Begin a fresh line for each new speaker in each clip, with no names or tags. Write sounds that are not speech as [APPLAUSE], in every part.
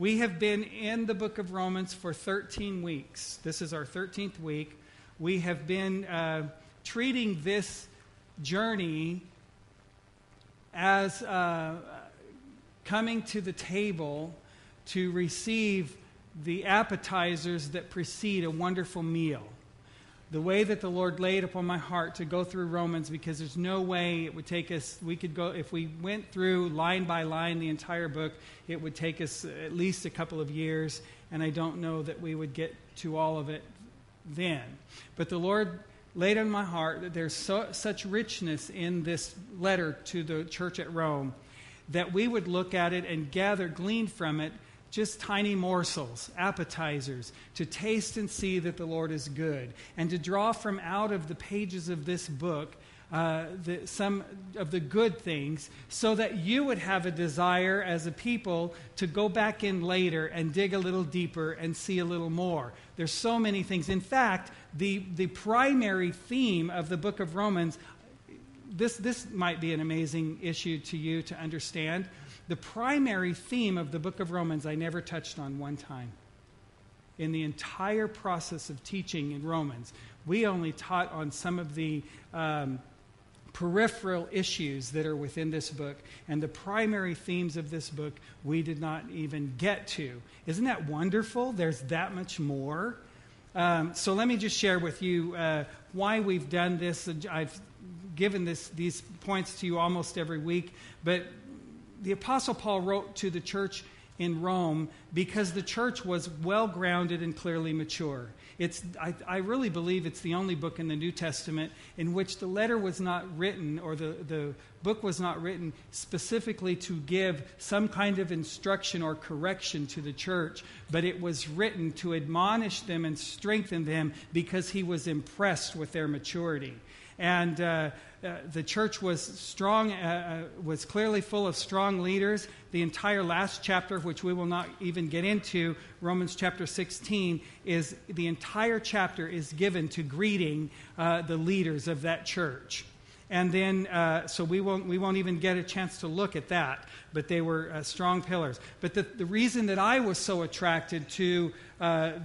We have been in the book of Romans for 13 weeks. This is our 13th week. We have been uh, treating this journey as uh, coming to the table to receive the appetizers that precede a wonderful meal the way that the Lord laid upon my heart to go through Romans because there's no way it would take us, we could go, if we went through line by line the entire book, it would take us at least a couple of years, and I don't know that we would get to all of it then. But the Lord laid on my heart that there's so, such richness in this letter to the church at Rome that we would look at it and gather, glean from it just tiny morsels, appetizers, to taste and see that the Lord is good, and to draw from out of the pages of this book uh, the, some of the good things, so that you would have a desire as a people to go back in later and dig a little deeper and see a little more. There's so many things. In fact, the, the primary theme of the book of Romans, this, this might be an amazing issue to you to understand the primary theme of the book of Romans I never touched on one time. In the entire process of teaching in Romans, we only taught on some of the um, peripheral issues that are within this book, and the primary themes of this book we did not even get to. Isn't that wonderful? There's that much more. Um, so let me just share with you uh, why we've done this. I've given this, these points to you almost every week, but the Apostle Paul wrote to the church in Rome because the church was well grounded and clearly mature. It's, I, I, really believe it's the only book in the New Testament in which the letter was not written or the, the book was not written specifically to give some kind of instruction or correction to the church, but it was written to admonish them and strengthen them because he was impressed with their maturity. And uh, uh, the church was strong, uh, uh, was clearly full of strong leaders. The entire last chapter, which we will not even get into, Romans chapter 16, is the entire chapter is given to greeting uh, the leaders of that church. And then, uh, so we won't, we won't even get a chance to look at that, but they were strong pillars. But the, the reason that I was so attracted to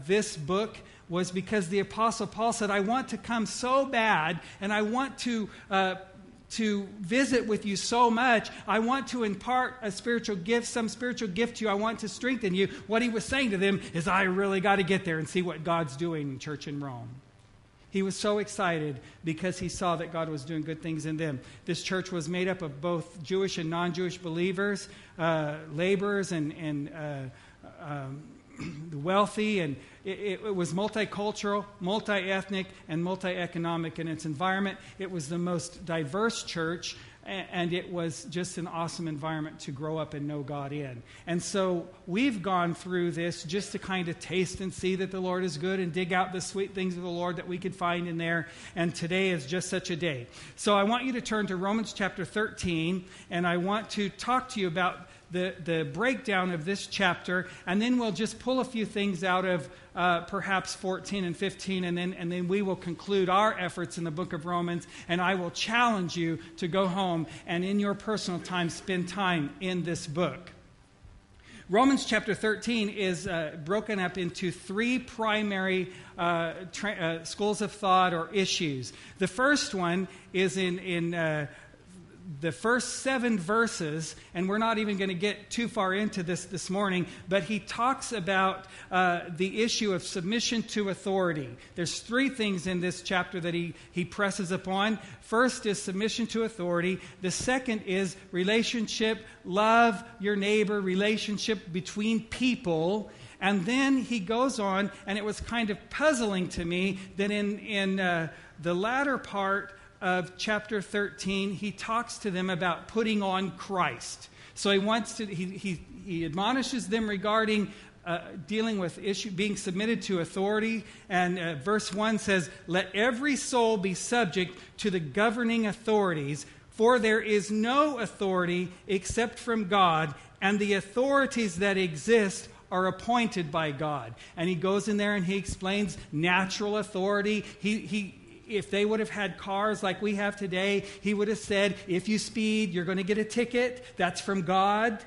this book was because the Apostle Paul said, I want to come so bad and I want to. Uh, to visit with you so much. I want to impart a spiritual gift, some spiritual gift to you. I want to strengthen you. What he was saying to them is, I really got to get there and see what God's doing in church in Rome. He was so excited because he saw that God was doing good things in them. This church was made up of both Jewish and non Jewish believers, uh, laborers, and, and uh, um, [CLEARS THROAT] the wealthy, and it, it, was multicultural, multi ethnic, and multi economic in its environment. It was the most diverse church, and it was just an awesome environment to grow up and know God in. And so we've gone through this just to kind of taste and see that the Lord is good and dig out the sweet things of the Lord that we could find in there. And today is just such a day. So I want you to turn to Romans chapter 13, and I want to talk to you about the, the breakdown of this chapter, and then we'll just pull a few things out of uh, perhaps 14 and 15, and then, and then we will conclude our efforts in the book of Romans. And I will challenge you to go home and in your personal time spend time in this book. Romans chapter 13 is uh, broken up into three primary uh, tra- uh, schools of thought or issues. The first one is in, in uh, the first seven verses, and we're not even going to get too far into this this morning, but he talks about uh, the issue of submission to authority. There's three things in this chapter that he, he presses upon. First is submission to authority, the second is relationship, love your neighbor, relationship between people. And then he goes on, and it was kind of puzzling to me that in, in uh, the latter part, of chapter 13, he talks to them about putting on Christ. So he wants to, he, he, he admonishes them regarding uh, dealing with issue being submitted to authority. And uh, verse 1 says let every soul be subject to the governing authorities for there is no authority except from god and the authorities that exist are appointed by god. And he goes in there and he explains natural authority. He, he if they would have had cars like we have today, he would have said, if you speed, you're going to get a ticket. That's from God.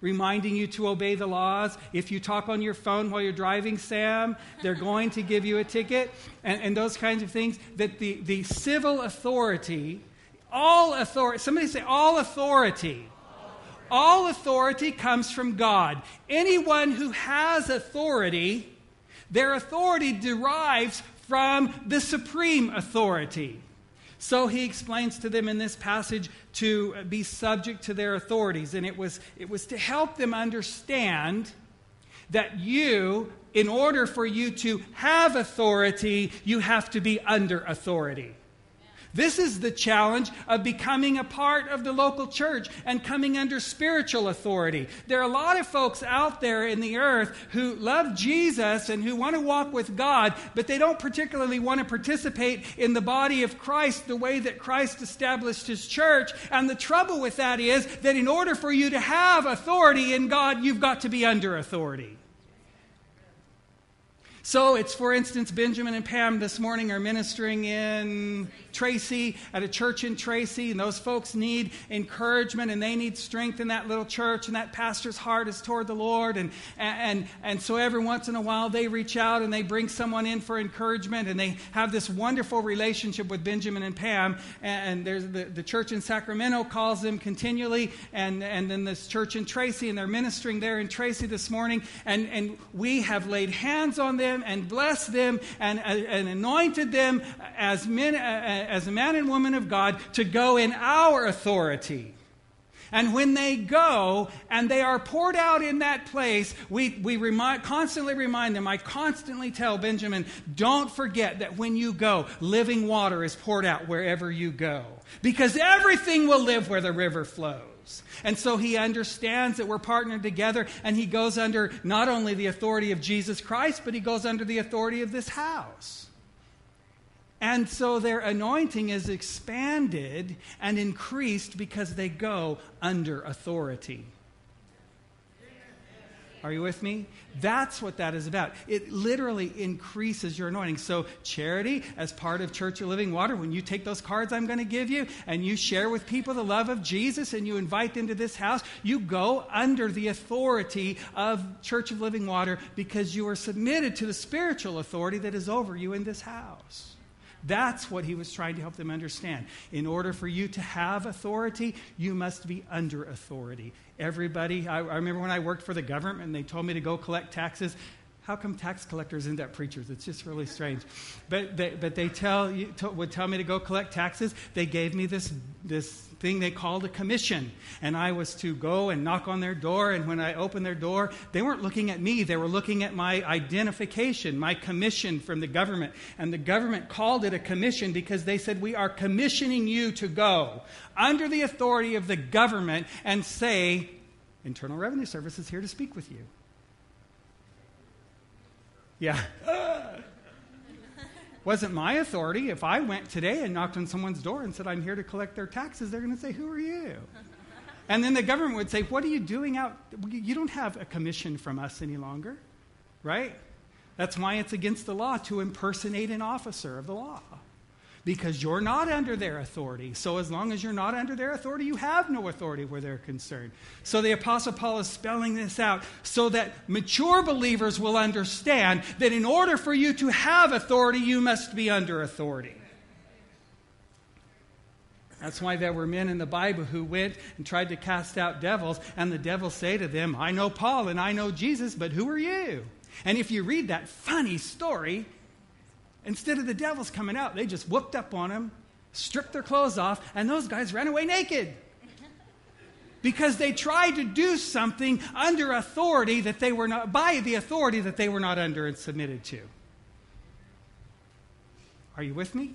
reminding you to obey the laws. If you talk on your phone while you're driving, Sam, they're [LAUGHS] going to give you a ticket, and, and those kinds of things. That the, the civil authority, all authority, somebody say, all authority. All authority comes from God. Anyone who has authority, their authority derives from the supreme authority. So he explains to them in this passage to be subject to their authorities. And it was, it was to help them understand that you, in order for you to have authority, you have to be under authority. This is the challenge of becoming a part of the local church and coming under spiritual authority. There are a lot of folks out there in the earth who love Jesus and who want to walk with God, but they don't particularly want to participate in the body of Christ the way that Christ established his church. And the trouble with that is that in order for you to have authority in God, you've got to be under authority. So it's, for instance, Benjamin and Pam this morning are ministering in Tracy at a church in Tracy, and those folks need encouragement and they need strength in that little church, and that pastor's heart is toward the Lord. And, and, and so every once in a while they reach out and they bring someone in for encouragement, and they have this wonderful relationship with Benjamin and Pam. And there's the, the church in Sacramento calls them continually, and, and then this church in Tracy, and they're ministering there in Tracy this morning. And, and we have laid hands on them them and blessed them and, and anointed them as, men, uh, as a man and woman of God to go in our authority. And when they go and they are poured out in that place, we, we remind, constantly remind them. I constantly tell Benjamin, don't forget that when you go, living water is poured out wherever you go. Because everything will live where the river flows. And so he understands that we're partnered together, and he goes under not only the authority of Jesus Christ, but he goes under the authority of this house. And so their anointing is expanded and increased because they go under authority. Are you with me? That's what that is about. It literally increases your anointing. So, charity, as part of Church of Living Water, when you take those cards I'm going to give you and you share with people the love of Jesus and you invite them to this house, you go under the authority of Church of Living Water because you are submitted to the spiritual authority that is over you in this house. That's what he was trying to help them understand. In order for you to have authority, you must be under authority. Everybody, I, I, remember when I worked for the government and they told me to go collect taxes. How come tax collectors end up preachers? It's just really strange. But they, but they tell, would tell me to go collect taxes. They gave me this, this thing they called a commission. And I was to go and knock on their door. And when I opened their door, they weren't looking at me, they were looking at my identification, my commission from the government. And the government called it a commission because they said, We are commissioning you to go under the authority of the government and say, Internal Revenue Service is here to speak with you. Yeah. [LAUGHS] wasn't my authority. If I went today and knocked on someone's door and said, I'm here to collect their taxes, they're going to say, Who are you? [LAUGHS] And then the government would say, What are you doing out? You don't have a commission from us any longer, right? That's why it's against the law to impersonate an officer of the law because you're not under their authority. So, as long as you're not under their authority, you have no authority where they're concerned. So, the Apostle Paul is spelling this out so that mature believers will understand that in order for you to have authority, you must be under authority. That's why there were men in the Bible who went and tried to cast out devils, and the devils say to them, I know Paul and I know Jesus, but who are you? And if you read that funny story, Instead of the devils coming out, they just whooped up on them, stripped their clothes off, and those guys ran away naked. Because they tried to do something under authority that they were not, by the authority that they were not under and submitted to. Are you with me?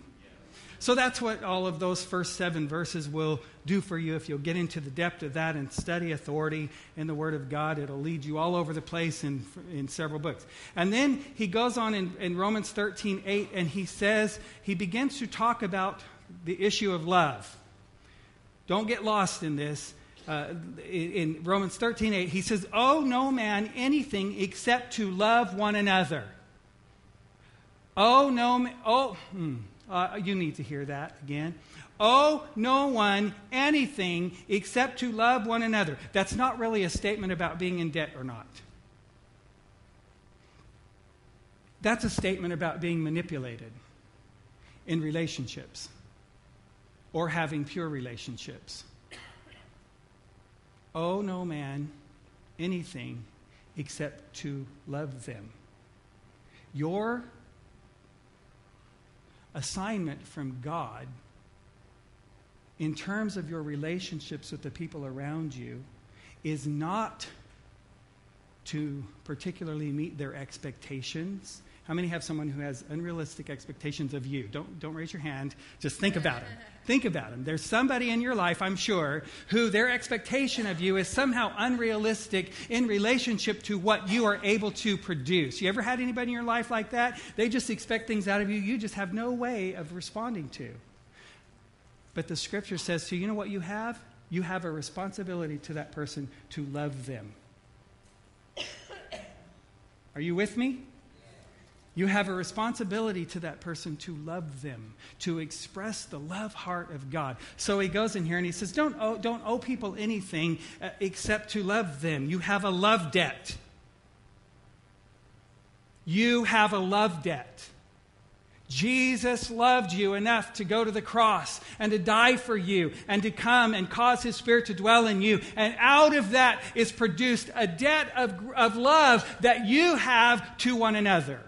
So that's what all of those first seven verses will do for you if you'll get into the depth of that and study authority in the Word of God. It'll lead you all over the place in, in several books. And then he goes on in, in Romans 13 8, and he says, he begins to talk about the issue of love. Don't get lost in this. Uh, in Romans 13 8, he says, Oh, no man anything except to love one another. Oh, no, oh, hmm. Uh, you need to hear that again. owe no one anything except to love one another. That's not really a statement about being in debt or not. That's a statement about being manipulated in relationships or having pure relationships. Owe no man anything except to love them. Your assignment from God in terms of your relationships with the people around you is not to particularly meet their expectations. How many have someone who has unrealistic expectations of you? Don't, don't raise your hand. Just think about them. think about them. There's somebody in your life, I'm sure, who their expectation of you is somehow unrealistic in relationship to what you are able to produce. You ever had anybody in your life like that? They just expect things out of you you just have no way of responding to. But the scripture says, to so you know what you have? You have a responsibility to that person to love them. Are you with me? You have a responsibility to that person to love them, to express the love heart of God. So he goes in here and he says, Don't owe, don't owe people anything uh, except to love them. You have a love debt. You have a love debt. Jesus loved you enough to go to the cross and to die for you and to come and cause his spirit to dwell in you. And out of that is produced a debt of, of love that you have to one another.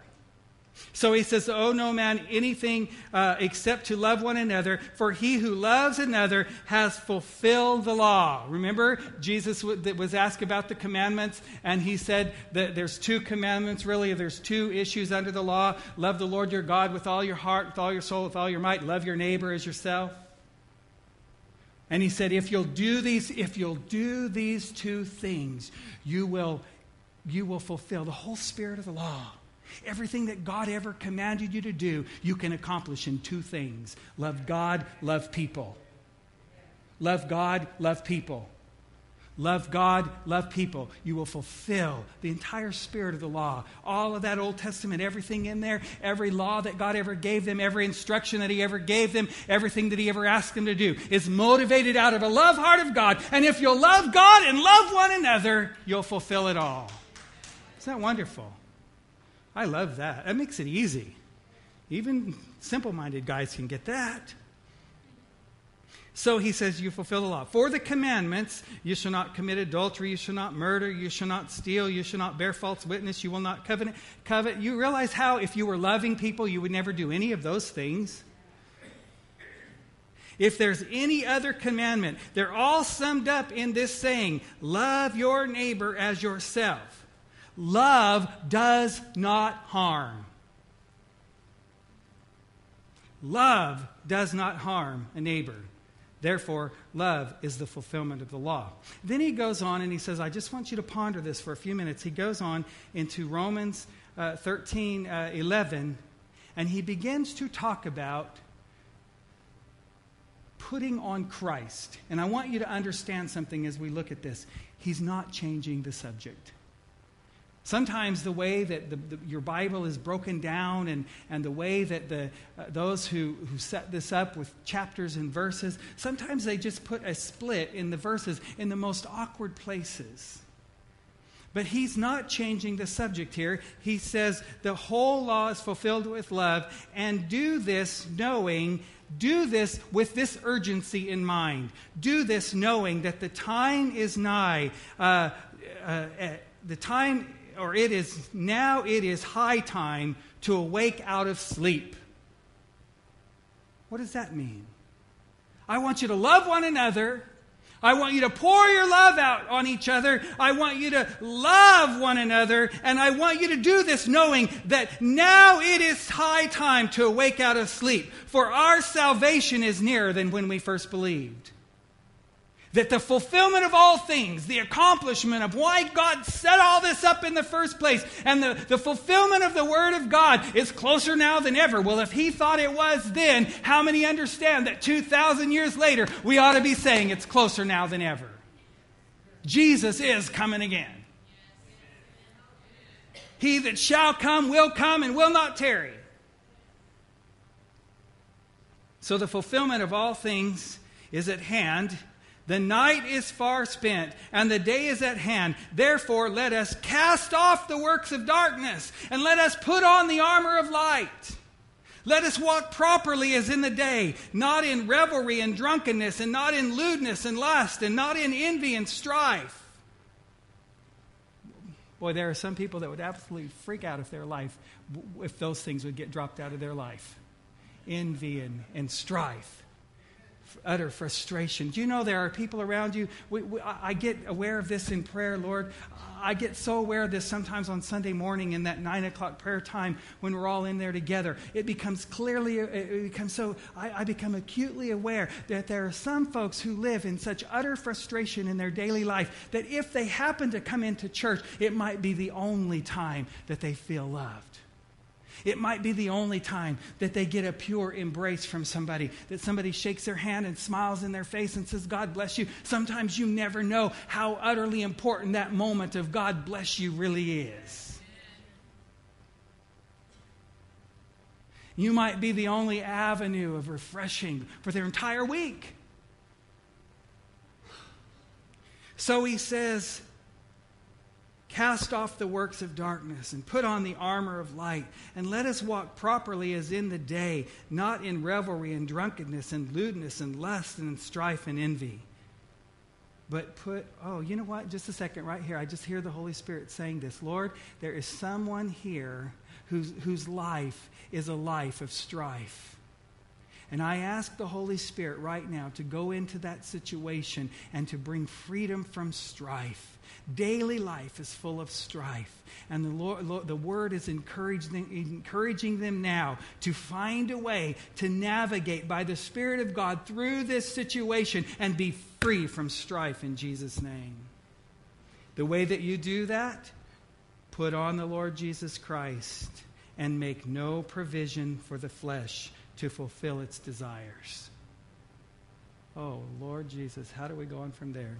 So he says, Oh, no man anything uh, except to love one another, for he who loves another has fulfilled the law. Remember, Jesus was asked about the commandments, and he said that there's two commandments, really. There's two issues under the law love the Lord your God with all your heart, with all your soul, with all your might, love your neighbor as yourself. And he said, if you'll do these, if you'll do these two things, you will, you will fulfill the whole spirit of the law. Everything that God ever commanded you to do, you can accomplish in two things love God, love people. Love God, love people. Love God, love people. You will fulfill the entire spirit of the law. All of that Old Testament, everything in there, every law that God ever gave them, every instruction that He ever gave them, everything that He ever asked them to do is motivated out of a love heart of God. And if you'll love God and love one another, you'll fulfill it all. Isn't that wonderful? I love that. That makes it easy. Even simple minded guys can get that. So he says, You fulfill the law. For the commandments, you shall not commit adultery, you shall not murder, you shall not steal, you shall not bear false witness, you will not covet. covet. You realize how, if you were loving people, you would never do any of those things. If there's any other commandment, they're all summed up in this saying love your neighbor as yourself. Love does not harm. Love does not harm a neighbor. Therefore, love is the fulfillment of the law. Then he goes on and he says, I just want you to ponder this for a few minutes. He goes on into Romans uh, 13 uh, 11, and he begins to talk about putting on Christ. And I want you to understand something as we look at this. He's not changing the subject. Sometimes the way that the, the, your Bible is broken down and, and the way that the, uh, those who, who set this up with chapters and verses, sometimes they just put a split in the verses in the most awkward places. But he's not changing the subject here. He says the whole law is fulfilled with love, and do this knowing do this with this urgency in mind. Do this knowing that the time is nigh. Uh, uh, uh the time or it is now it is high time to awake out of sleep. What does that mean? I want you to love one another. I want you to pour your love out on each other. I want you to love one another. And I want you to do this knowing that now it is high time to awake out of sleep. For our salvation is nearer than when we first believed that the fulfillment of all things, the accomplishment of why God set all this up in the first place, and the, the fulfillment of the Word of God is closer now than ever. Well, if He thought it was then, how many understand that 2,000 years later, we ought to be saying it's closer now than ever? Jesus is coming again. He that shall come will come and will not tarry. So the fulfillment of all things is at hand. The night is far spent, and the day is at hand. Therefore, let us cast off the works of darkness, and let us put on the armor of light. Let us walk properly as in the day, not in revelry and drunkenness, and not in lewdness and lust, and not in envy and strife. Boy, there are some people that would absolutely freak out if their life, if those things would get dropped out of their life. Envy and, and strife utter frustration. Do you know there are people around you? We, we, I get aware of this in prayer, Lord. I get so aware of this sometimes on Sunday morning in that nine o'clock prayer time when we're all in there together. It becomes clearly, it becomes so, I, I become acutely aware that there are some folks who live in such utter frustration in their daily life that if they happen to come into church, it might be the only time that they feel loved. It might be the only time that they get a pure embrace from somebody, that somebody shakes their hand and smiles in their face and says, God bless you. Sometimes you never know how utterly important that moment of God bless you really is. You might be the only avenue of refreshing for their entire week. So he says, Cast off the works of darkness and put on the armor of light, and let us walk properly as in the day, not in revelry and drunkenness and lewdness and lust and strife and envy. But put, oh, you know what? Just a second, right here. I just hear the Holy Spirit saying this Lord, there is someone here whose, whose life is a life of strife. And I ask the Holy Spirit right now to go into that situation and to bring freedom from strife Daily life is full of strife. And the, Lord, the word is encouraging, encouraging them now to find a way to navigate by the Spirit of God through this situation and be free from strife in Jesus' name. The way that you do that, put on the Lord Jesus Christ and make no provision for the flesh to fulfill its desires. Oh, Lord Jesus, how do we go on from there?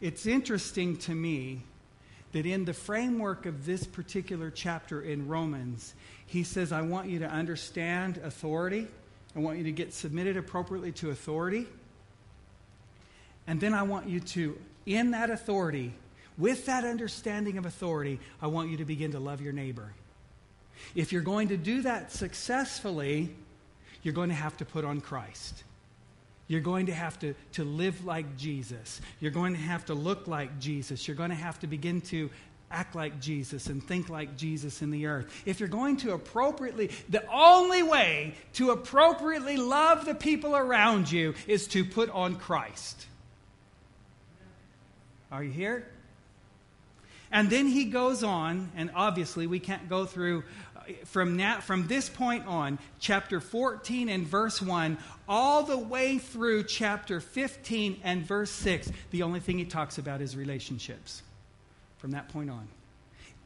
It's interesting to me that in the framework of this particular chapter in Romans, he says, I want you to understand authority. I want you to get submitted appropriately to authority. And then I want you to, in that authority, with that understanding of authority, I want you to begin to love your neighbor. If you're going to do that successfully, you're going to have to put on Christ. You're going to have to, to live like Jesus. You're going to have to look like Jesus. You're going to have to begin to act like Jesus and think like Jesus in the earth. If you're going to appropriately, the only way to appropriately love the people around you is to put on Christ. Are you here? And then he goes on, and obviously we can't go through from, now, from this point on, chapter 14 and verse 1, all the way through chapter 15 and verse 6, the only thing he talks about is relationships. From that point on.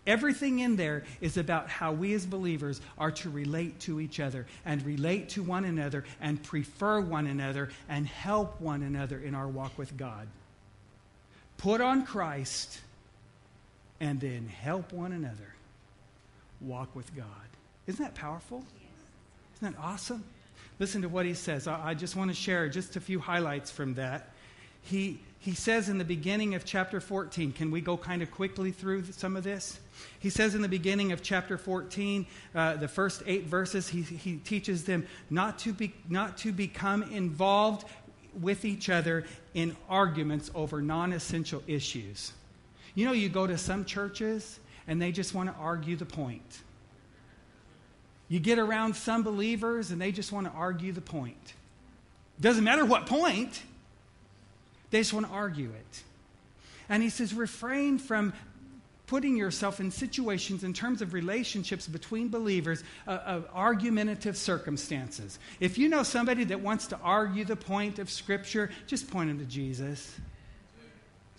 Everything in there is about how we as believers are to relate to each other and relate to one another and prefer one another and help one another in our walk with God. Put on Christ and then help one another walk with God. Isn't that powerful? Isn't that awesome? Listen to what he says. I, I just want to share just a few highlights from that. He, he says in the beginning of chapter 14, can we go kind of quickly through some of this? He says in the beginning of chapter 14, uh, the first eight verses, he, he teaches them not to, be, not to become involved with each other in arguments over non essential issues. You know, you go to some churches and they just want to argue the point. You get around some believers and they just want to argue the point. Doesn't matter what point, they just want to argue it. And he says, refrain from putting yourself in situations in terms of relationships between believers uh, of argumentative circumstances. If you know somebody that wants to argue the point of Scripture, just point them to Jesus.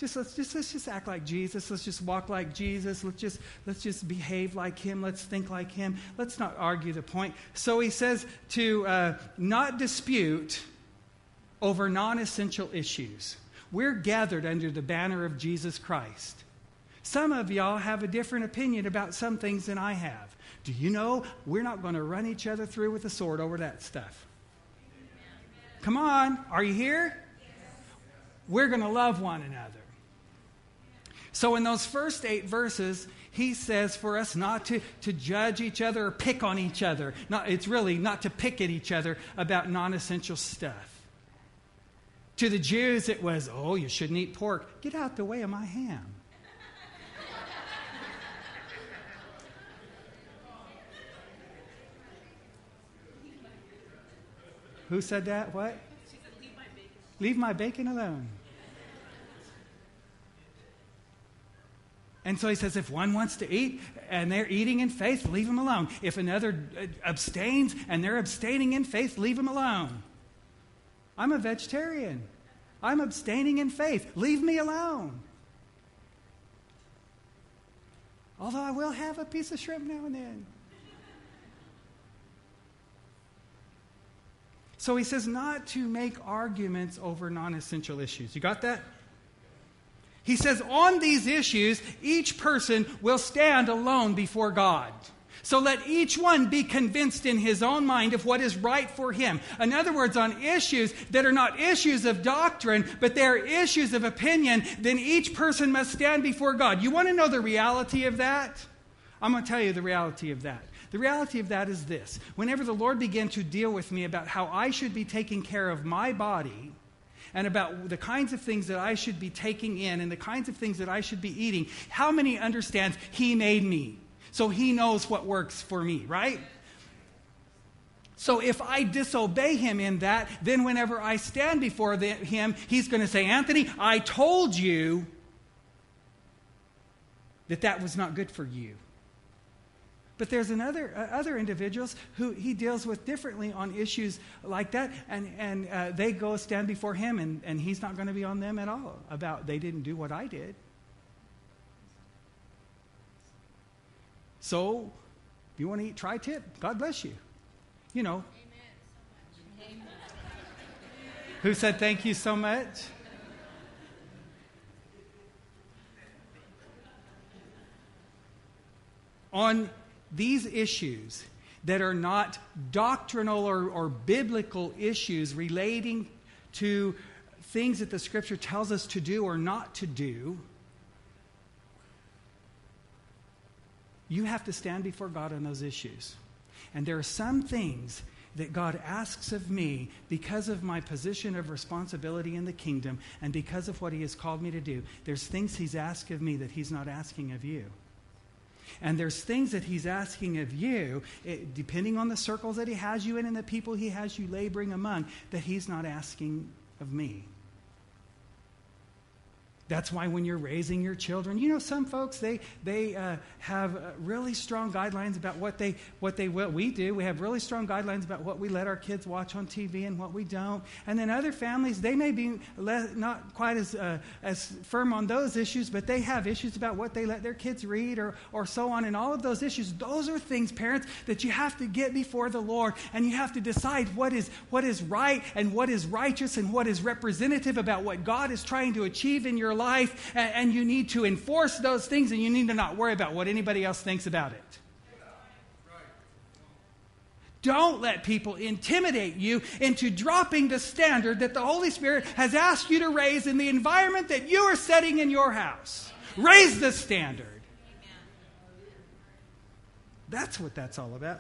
Just let's just let's just act like Jesus. Let's just walk like Jesus. Let's just let's just behave like him. Let's think like him. Let's not argue the point. So he says to uh, not dispute over non-essential issues. We're gathered under the banner of Jesus Christ Some of y'all have a different opinion about some things than I have. Do you know we're not going to run each other through with a sword over that stuff? Come on, are you here? We're going to love one another. So, in those first eight verses, he says for us not to, to judge each other or pick on each other. Not, it's really not to pick at each other about non essential stuff. To the Jews, it was, oh, you shouldn't eat pork. Get out the way of my ham. [LAUGHS] Who said that? What?
Said, leave, my
leave my bacon alone. And so he says, if one wants to eat and they're eating in faith, leave them alone. If another uh, abstains and they're abstaining in faith, leave them alone. I'm a vegetarian. I'm abstaining in faith. Leave me alone. Although I will have a piece of shrimp now and then. So he says not to make arguments over non essential issues. You got that? He says, on these issues, each person will stand alone before God. So let each one be convinced in his own mind of what is right for him. In other words, on issues that are not issues of doctrine, but they're issues of opinion, then each person must stand before God. You want to know the reality of that? I'm going to tell you the reality of that. The reality of that is this whenever the Lord began to deal with me about how I should be taking care of my body, and about the kinds of things that I should be taking in and the kinds of things that I should be eating, how many understands He made me? So He knows what works for me, right? So if I disobey him in that, then whenever I stand before the, him, he's going to say, Anthony, I told you that that was not good for you. But there's another, uh, other individuals who he deals with differently on issues like that, and, and uh, they go stand before him, and, and he's not going to be on them at all about they didn't do what I did. So, if you want to eat tri tip, God bless you. You know. Amen. Who said thank you so much? on these issues that are not doctrinal or, or biblical issues relating to things that the scripture tells us to do or not to do, you have to stand before God on those issues. And there are some things that God asks of me because of my position of responsibility in the kingdom and because of what He has called me to do. There's things He's asked of me that He's not asking of you. And there's things that he's asking of you, it, eh, depending on the circles that he has you in and the people he has you laboring among, that he's not asking of me. That's why when you're raising your children, you know, some folks they they uh, have uh, really strong guidelines about what they what they will. We do. We have really strong guidelines about what we let our kids watch on TV and what we don't. And then other families they may be not quite as uh, as firm on those issues, but they have issues about what they let their kids read or or so on. And all of those issues, those are things, parents, that you have to get before the Lord, and you have to decide what is what is right and what is righteous and what is representative about what God is trying to achieve in your your life, and, and you need to enforce those things, and you need to not worry about what anybody else thinks about it. Don't let people intimidate you into dropping the standard that the Holy Spirit has asked you to raise in the environment that you are setting in your house. Raise the standard. That's what that's all about.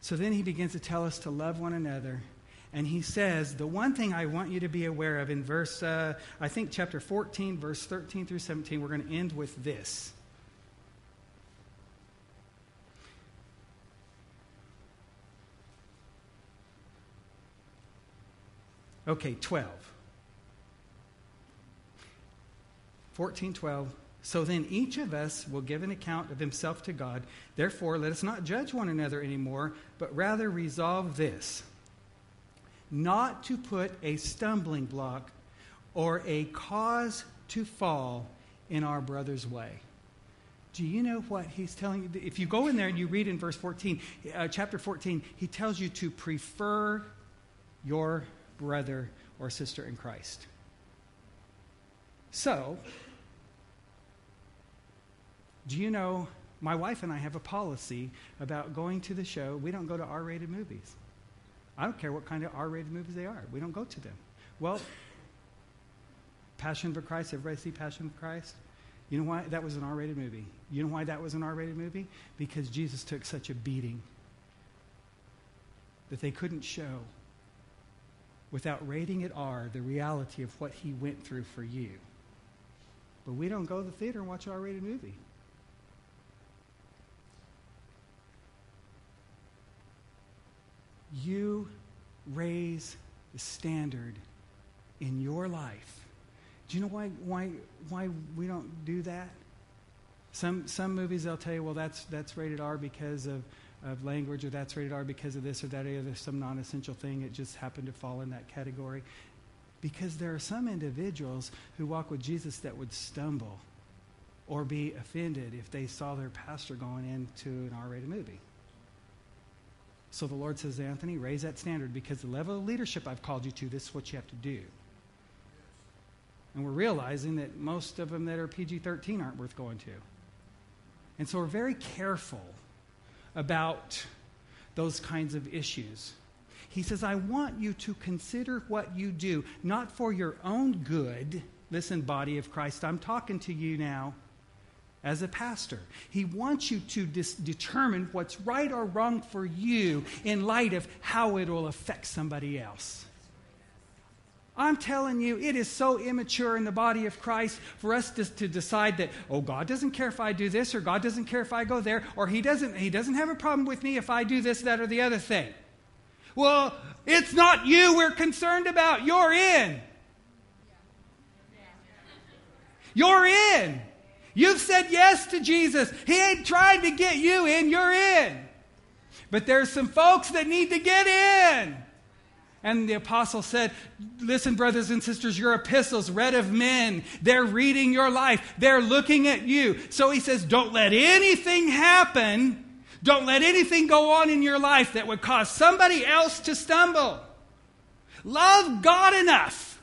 So then he begins to tell us to love one another and he says, The one thing I want you to be aware of in verse, uh, I think chapter 14, verse 13 through 17, we're going to end with this. Okay, 12. 14, 12. So then each of us will give an account of himself to God. Therefore, let us not judge one another anymore, but rather resolve this not to put a stumbling block or a cause to fall in our brother's way. Do you know what he's telling you? If you go in there and you read in verse 14, uh, chapter 14, he tells you to prefer your brother or sister in Christ. So, do you know my wife and I have a policy about going to the show. We don't go to R rated movies. I don't care what kind of R rated movies they are, we don't go to them. Well, Passion for Christ, everybody see Passion for Christ? You know why that was an R rated movie? You know why that was an R rated movie? Because Jesus took such a beating that they couldn't show without rating it R the reality of what he went through for you. But we don't go to the theater and watch an R rated movie. You raise the standard in your life. Do you know why, why, why we don't do that? Some, some movies they'll tell you, well, that's, that's rated R because of, of language, or that's rated R because of this or that, or there's some non essential thing. It just happened to fall in that category. Because there are some individuals who walk with Jesus that would stumble or be offended if they saw their pastor going into an R rated movie. So the Lord says, Anthony, raise that standard because the level of leadership I've called you to, this is what you have to do. And we're realizing that most of them that are PG 13 aren't worth going to. And so we're very careful about those kinds of issues. He says, I want you to consider what you do, not for your own good. Listen, body of Christ, I'm talking to you now as a pastor. He wants you to dis- determine what's right or wrong for you in light of how it will affect somebody else. I'm telling you, it is so immature in the body of Christ for us to, to, decide that, oh, God doesn't care if I do this, or God doesn't care if I go there, or he doesn't, he doesn't have a problem with me if I do this, that, or the other thing. Well, it's not you we're concerned about. You're in. You're in. You've said yes to Jesus. He ain't trying to get you in, you're in. But there's some folks that need to get in. And the apostle said, Listen, brothers and sisters, your epistles, read of men, they're reading your life, they're looking at you. So he says, Don't let anything happen, don't let anything go on in your life that would cause somebody else to stumble. Love God enough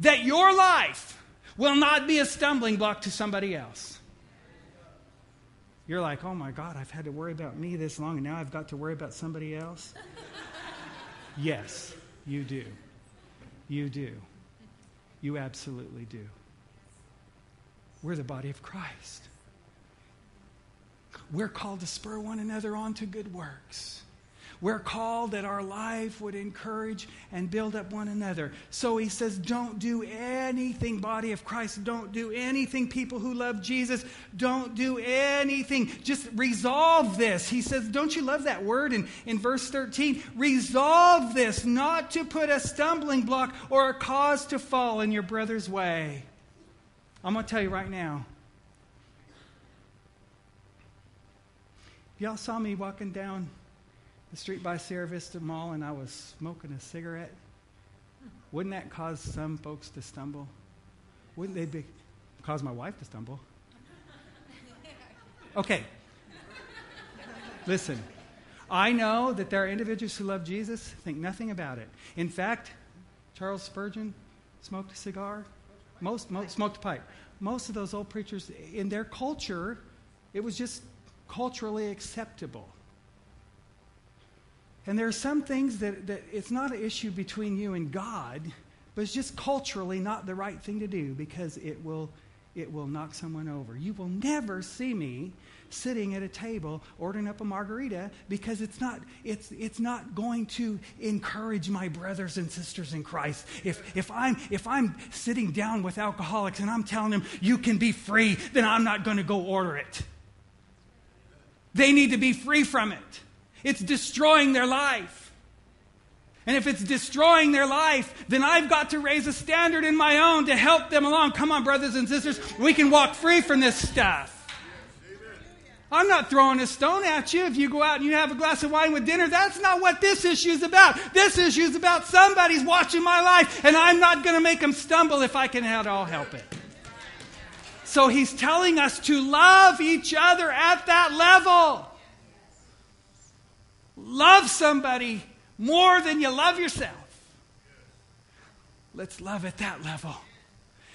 that your life will not be a stumbling block to somebody else. You're like, oh my God, I've had to worry about me this long, and now I've got to worry about somebody else? [LAUGHS] yes, you do. You do. You absolutely do. We're the body of Christ. We're called to spur one another on to good works. We're called that our life would encourage and build up one another. So he says, don't do anything, body of Christ. Don't do anything, people who love Jesus. Don't do anything. Just resolve this. He says, don't you love that word in, in verse 13? Resolve this, not to put a stumbling block or a cause to fall in your brother's way. I'm going to tell you right now. Y'all saw me walking down the street by Sierra Vista Mall and I was smoking a cigarette, wouldn't that cause some folks to stumble? Wouldn't they be, cause my wife to stumble? Okay. Listen, I know that there are individuals who love Jesus, think nothing about it. In fact, Charles Spurgeon smoked a cigar, most, most smoked a pipe. Most of those old preachers, in their culture, it was just culturally acceptable. And there are some things that, that it's not an issue between you and God, but it's just culturally not the right thing to do because it will, it will knock someone over. You will never see me sitting at a table ordering up a margarita because it's not, it's, it's not going to encourage my brothers and sisters in Christ. If, if, I'm, if I'm sitting down with alcoholics and I'm telling them you can be free, then I'm not going to go order it. They need to be free from it. It's destroying their life. And if it's destroying their life, then I've got to raise a standard in my own to help them along. Come on, brothers and sisters, we can walk free from this stuff. I'm not throwing a stone at you if you go out and you have a glass of wine with dinner. That's not what this issue is about. This issue is about somebody's watching my life, and I'm not going to make them stumble if I can at all help it. So he's telling us to love each other at that level. Love somebody more than you love yourself. Let's love at that level.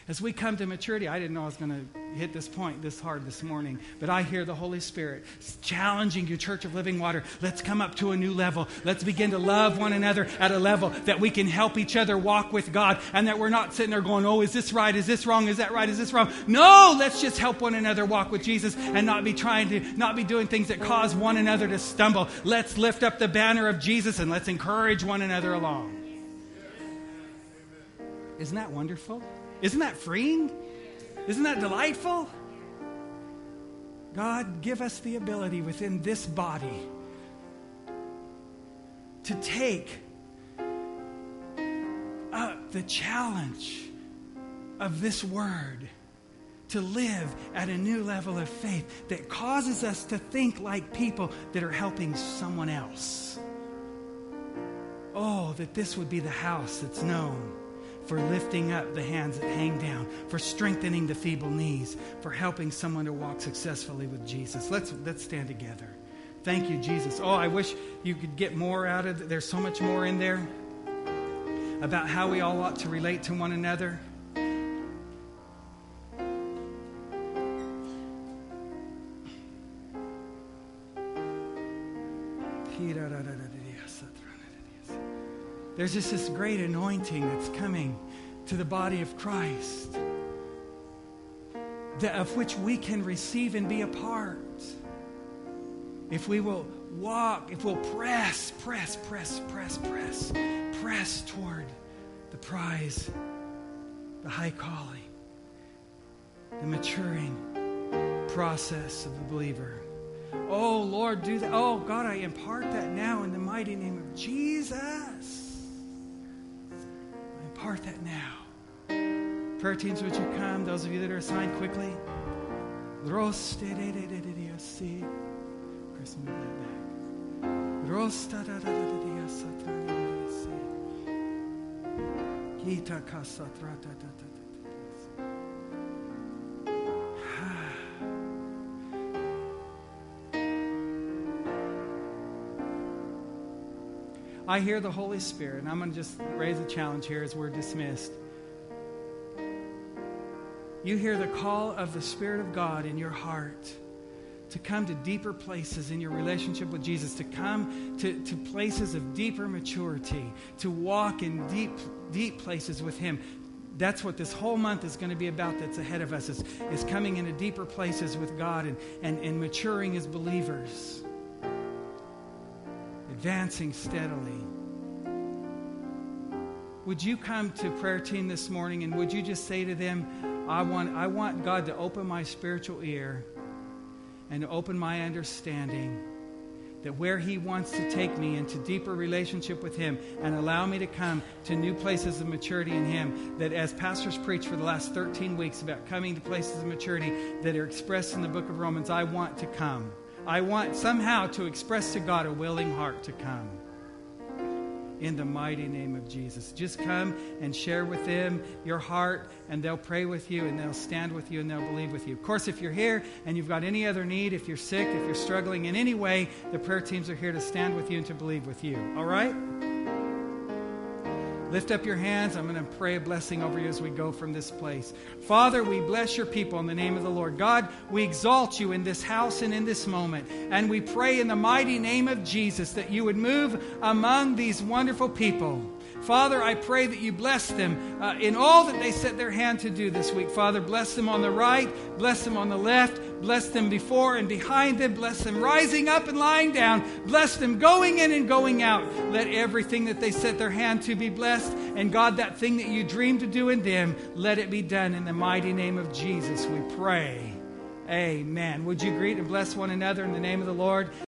As we come to maturity, I didn't know I was going to hit this point this hard this morning, but I hear the Holy Spirit challenging you, Church of Living Water. Let's come up to a new level. Let's begin to love one another at a level that we can help each other walk with God and that we're not sitting there going, oh, is this right? Is this wrong? Is that right? Is this wrong? No, let's just help one another walk with Jesus and not be trying to, not be doing things that cause one another to stumble. Let's lift up the banner of Jesus and let's encourage one another along. Isn't that wonderful? Isn't that freeing? Isn't that delightful? God, give us the ability within this body to take up the challenge of this word to live at a new level of faith that causes us to think like people that are helping someone else. Oh, that this would be the house that's known for lifting up the hands that hang down, for strengthening the feeble knees, for helping someone to walk successfully with Jesus. Let's, let's stand together. Thank you, Jesus. Oh, I wish you could get more out of it. There's so much more in there about how we all ought to relate to one another. There's just this great anointing that's coming to the body of Christ, that, of which we can receive and be a part. If we will walk, if we'll press, press, press, press, press, press toward the prize, the high calling, the maturing process of the believer. Oh, Lord, do that. Oh, God, I impart that now in the mighty name of Jesus impart that now. Prayer teams, would you come? Those of you that are assigned quickly. Chris, move that back. I hear the Holy Spirit, and I'm going to just raise a challenge here as we're dismissed. You hear the call of the Spirit of God in your heart to come to deeper places in your relationship with Jesus, to come to, to places of deeper maturity, to walk in deep, deep places with Him. That's what this whole month is going to be about that's ahead of us, is, is coming into deeper places with God and, and, and maturing as believers advancing steadily. Would you come to prayer team this morning and would you just say to them, I want, I want God to open my spiritual ear and to open my understanding that where He wants to take me into deeper relationship with Him and allow me to come to new places of maturity in Him, that as pastors preach for the last 13 weeks about coming to places of maturity that are expressed in the book of Romans, I want to come. I want somehow to express to God a willing heart to come. In the mighty name of Jesus. Just come and share with them your heart, and they'll pray with you, and they'll stand with you, and they'll believe with you. Of course, if you're here and you've got any other need, if you're sick, if you're struggling in any way, the prayer teams are here to stand with you and to believe with you. All right? Lift up your hands. I'm going to pray a blessing over you as we go from this place. Father, we bless your people in the name of the Lord. God, we exalt you in this house and in this moment. And we pray in the mighty name of Jesus that you would move among these wonderful people. Father, I pray that you bless them uh, in all that they set their hand to do this week. Father, bless them on the right, bless them on the left, bless them before and behind them, bless them rising up and lying down, bless them going in and going out. Let everything that they set their hand to be blessed. And God, that thing that you dream to do in them, let it be done in the mighty name of Jesus, we pray. Amen. Would you greet and bless one another in the name of the Lord?